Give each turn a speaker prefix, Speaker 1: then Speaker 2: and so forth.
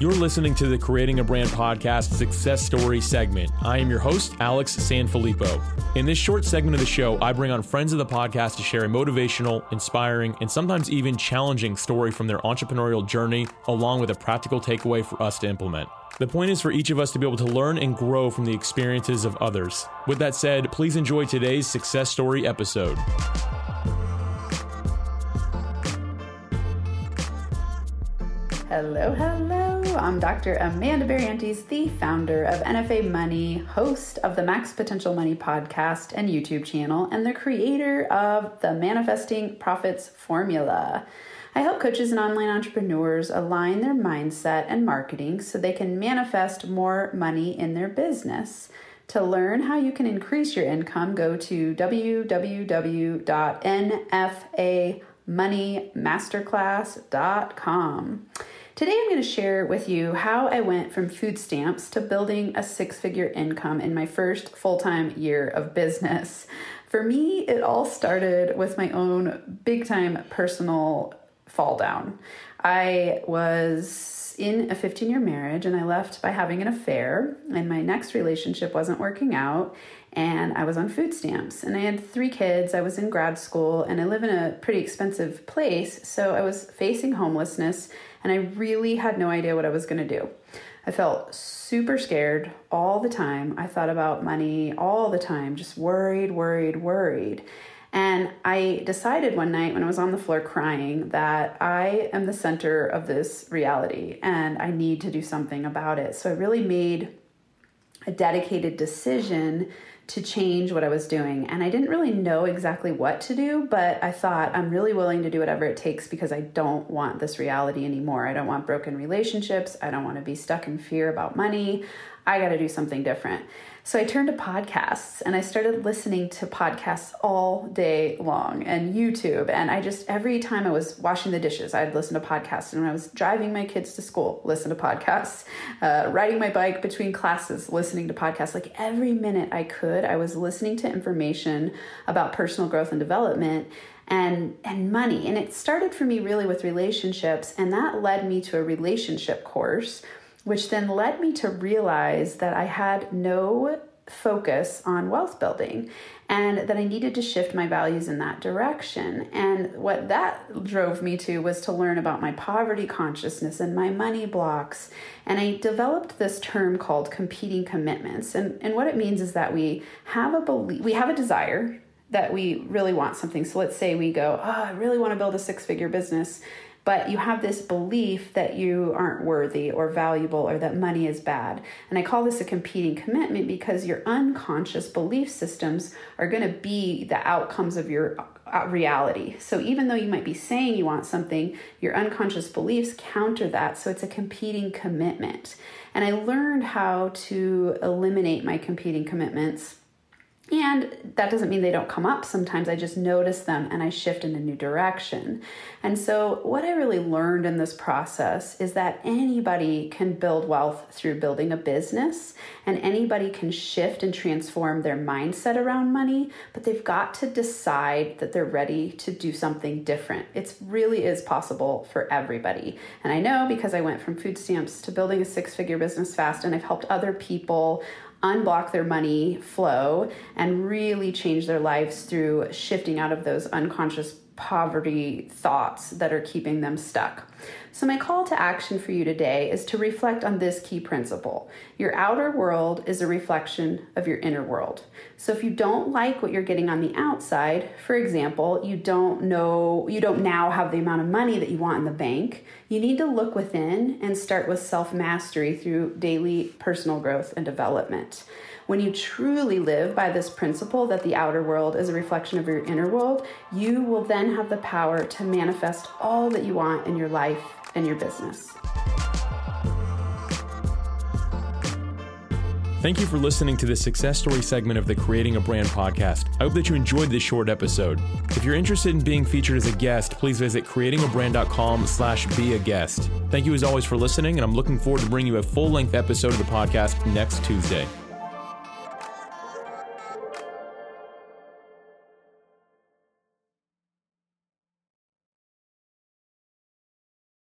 Speaker 1: You're listening to the Creating a Brand podcast success story segment. I am your host, Alex Sanfilippo. In this short segment of the show, I bring on friends of the podcast to share a motivational, inspiring, and sometimes even challenging story from their entrepreneurial journey, along with a practical takeaway for us to implement. The point is for each of us to be able to learn and grow from the experiences of others. With that said, please enjoy today's success story episode.
Speaker 2: Hello, hello. I'm Dr. Amanda Barrientos, the founder of NFA Money, host of the Max Potential Money podcast and YouTube channel, and the creator of the Manifesting Profits Formula. I help coaches and online entrepreneurs align their mindset and marketing so they can manifest more money in their business. To learn how you can increase your income, go to www.nfamasterclass.com. Today, I'm going to share with you how I went from food stamps to building a six figure income in my first full time year of business. For me, it all started with my own big time personal fall down. I was in a 15 year marriage and I left by having an affair, and my next relationship wasn't working out, and I was on food stamps. And I had three kids, I was in grad school, and I live in a pretty expensive place, so I was facing homelessness and I really had no idea what I was to do. I felt super scared all the time. I thought about money all the time, just worried, worried, worried. And I decided one night when I was on the floor crying that I am the center of this reality and I need to do something about it. So I really made a dedicated decision to change what I was doing. And I didn't really know exactly what to do, but I thought I'm really willing to do whatever it takes because I don't want this reality anymore. I don't want broken relationships. I don't want to be stuck in fear about money. I got to do something different. So I turned to podcasts and I started listening to podcasts all day long and YouTube. And I just, every time I was washing the dishes, I'd listen to podcasts. And when I was driving my kids to school, listen to podcasts. Uh, riding my bike between classes, listening to podcasts. Like every minute I could, I was listening to information about personal growth and development and and money and it started for me really with relationships and that led me to a relationship course which then led me to realize that I had no focus on wealth building and that I needed to shift my values in that direction. And what that drove me to was to learn about my poverty consciousness and my money blocks. And I developed this term called competing commitments. And, and what it means is that we have a belief, we have a desire that we really want something. So let's say we go, oh, I really want to build a six figure business but you have this belief that you aren't worthy or valuable or that money is bad. And I call this a competing commitment because your unconscious belief systems are going to be the outcomes of your uh, reality. So even though you might be saying you want something, your unconscious beliefs counter that. So it's a competing commitment. And I learned how to eliminate my competing commitments and that doesn't mean they don't come up. Sometimes I just notice them and I shift in a new direction. And so, what I really learned in this process is that anybody can build wealth through building a business, and anybody can shift and transform their mindset around money, but they've got to decide that they're ready to do something different. It really is possible for everybody. And I know because I went from food stamps to building a six figure business fast, and I've helped other people unblock their money flow and really change their lives through shifting out of those unconscious poverty thoughts that are keeping them stuck. So, my call to action for you today is to reflect on this key principle. Your outer world is a reflection of your inner world. So, if you don't like what you're getting on the outside, for example, you don't know, you don't now have the amount of money that you want in the bank, you need to look within and start with self mastery through daily personal growth and development. When you truly live by this principle that the outer world is a reflection of your inner world, you will then have the power to manifest all that you want in your life and your business.
Speaker 1: Thank you for listening to the success story segment of the Creating a Brand podcast. I hope that you enjoyed this short episode. If you're interested in being featured as a guest, please visit creatingabrand.com slash be a guest. Thank you as always for listening, and I'm looking forward to bringing you a full-length episode of the podcast next Tuesday.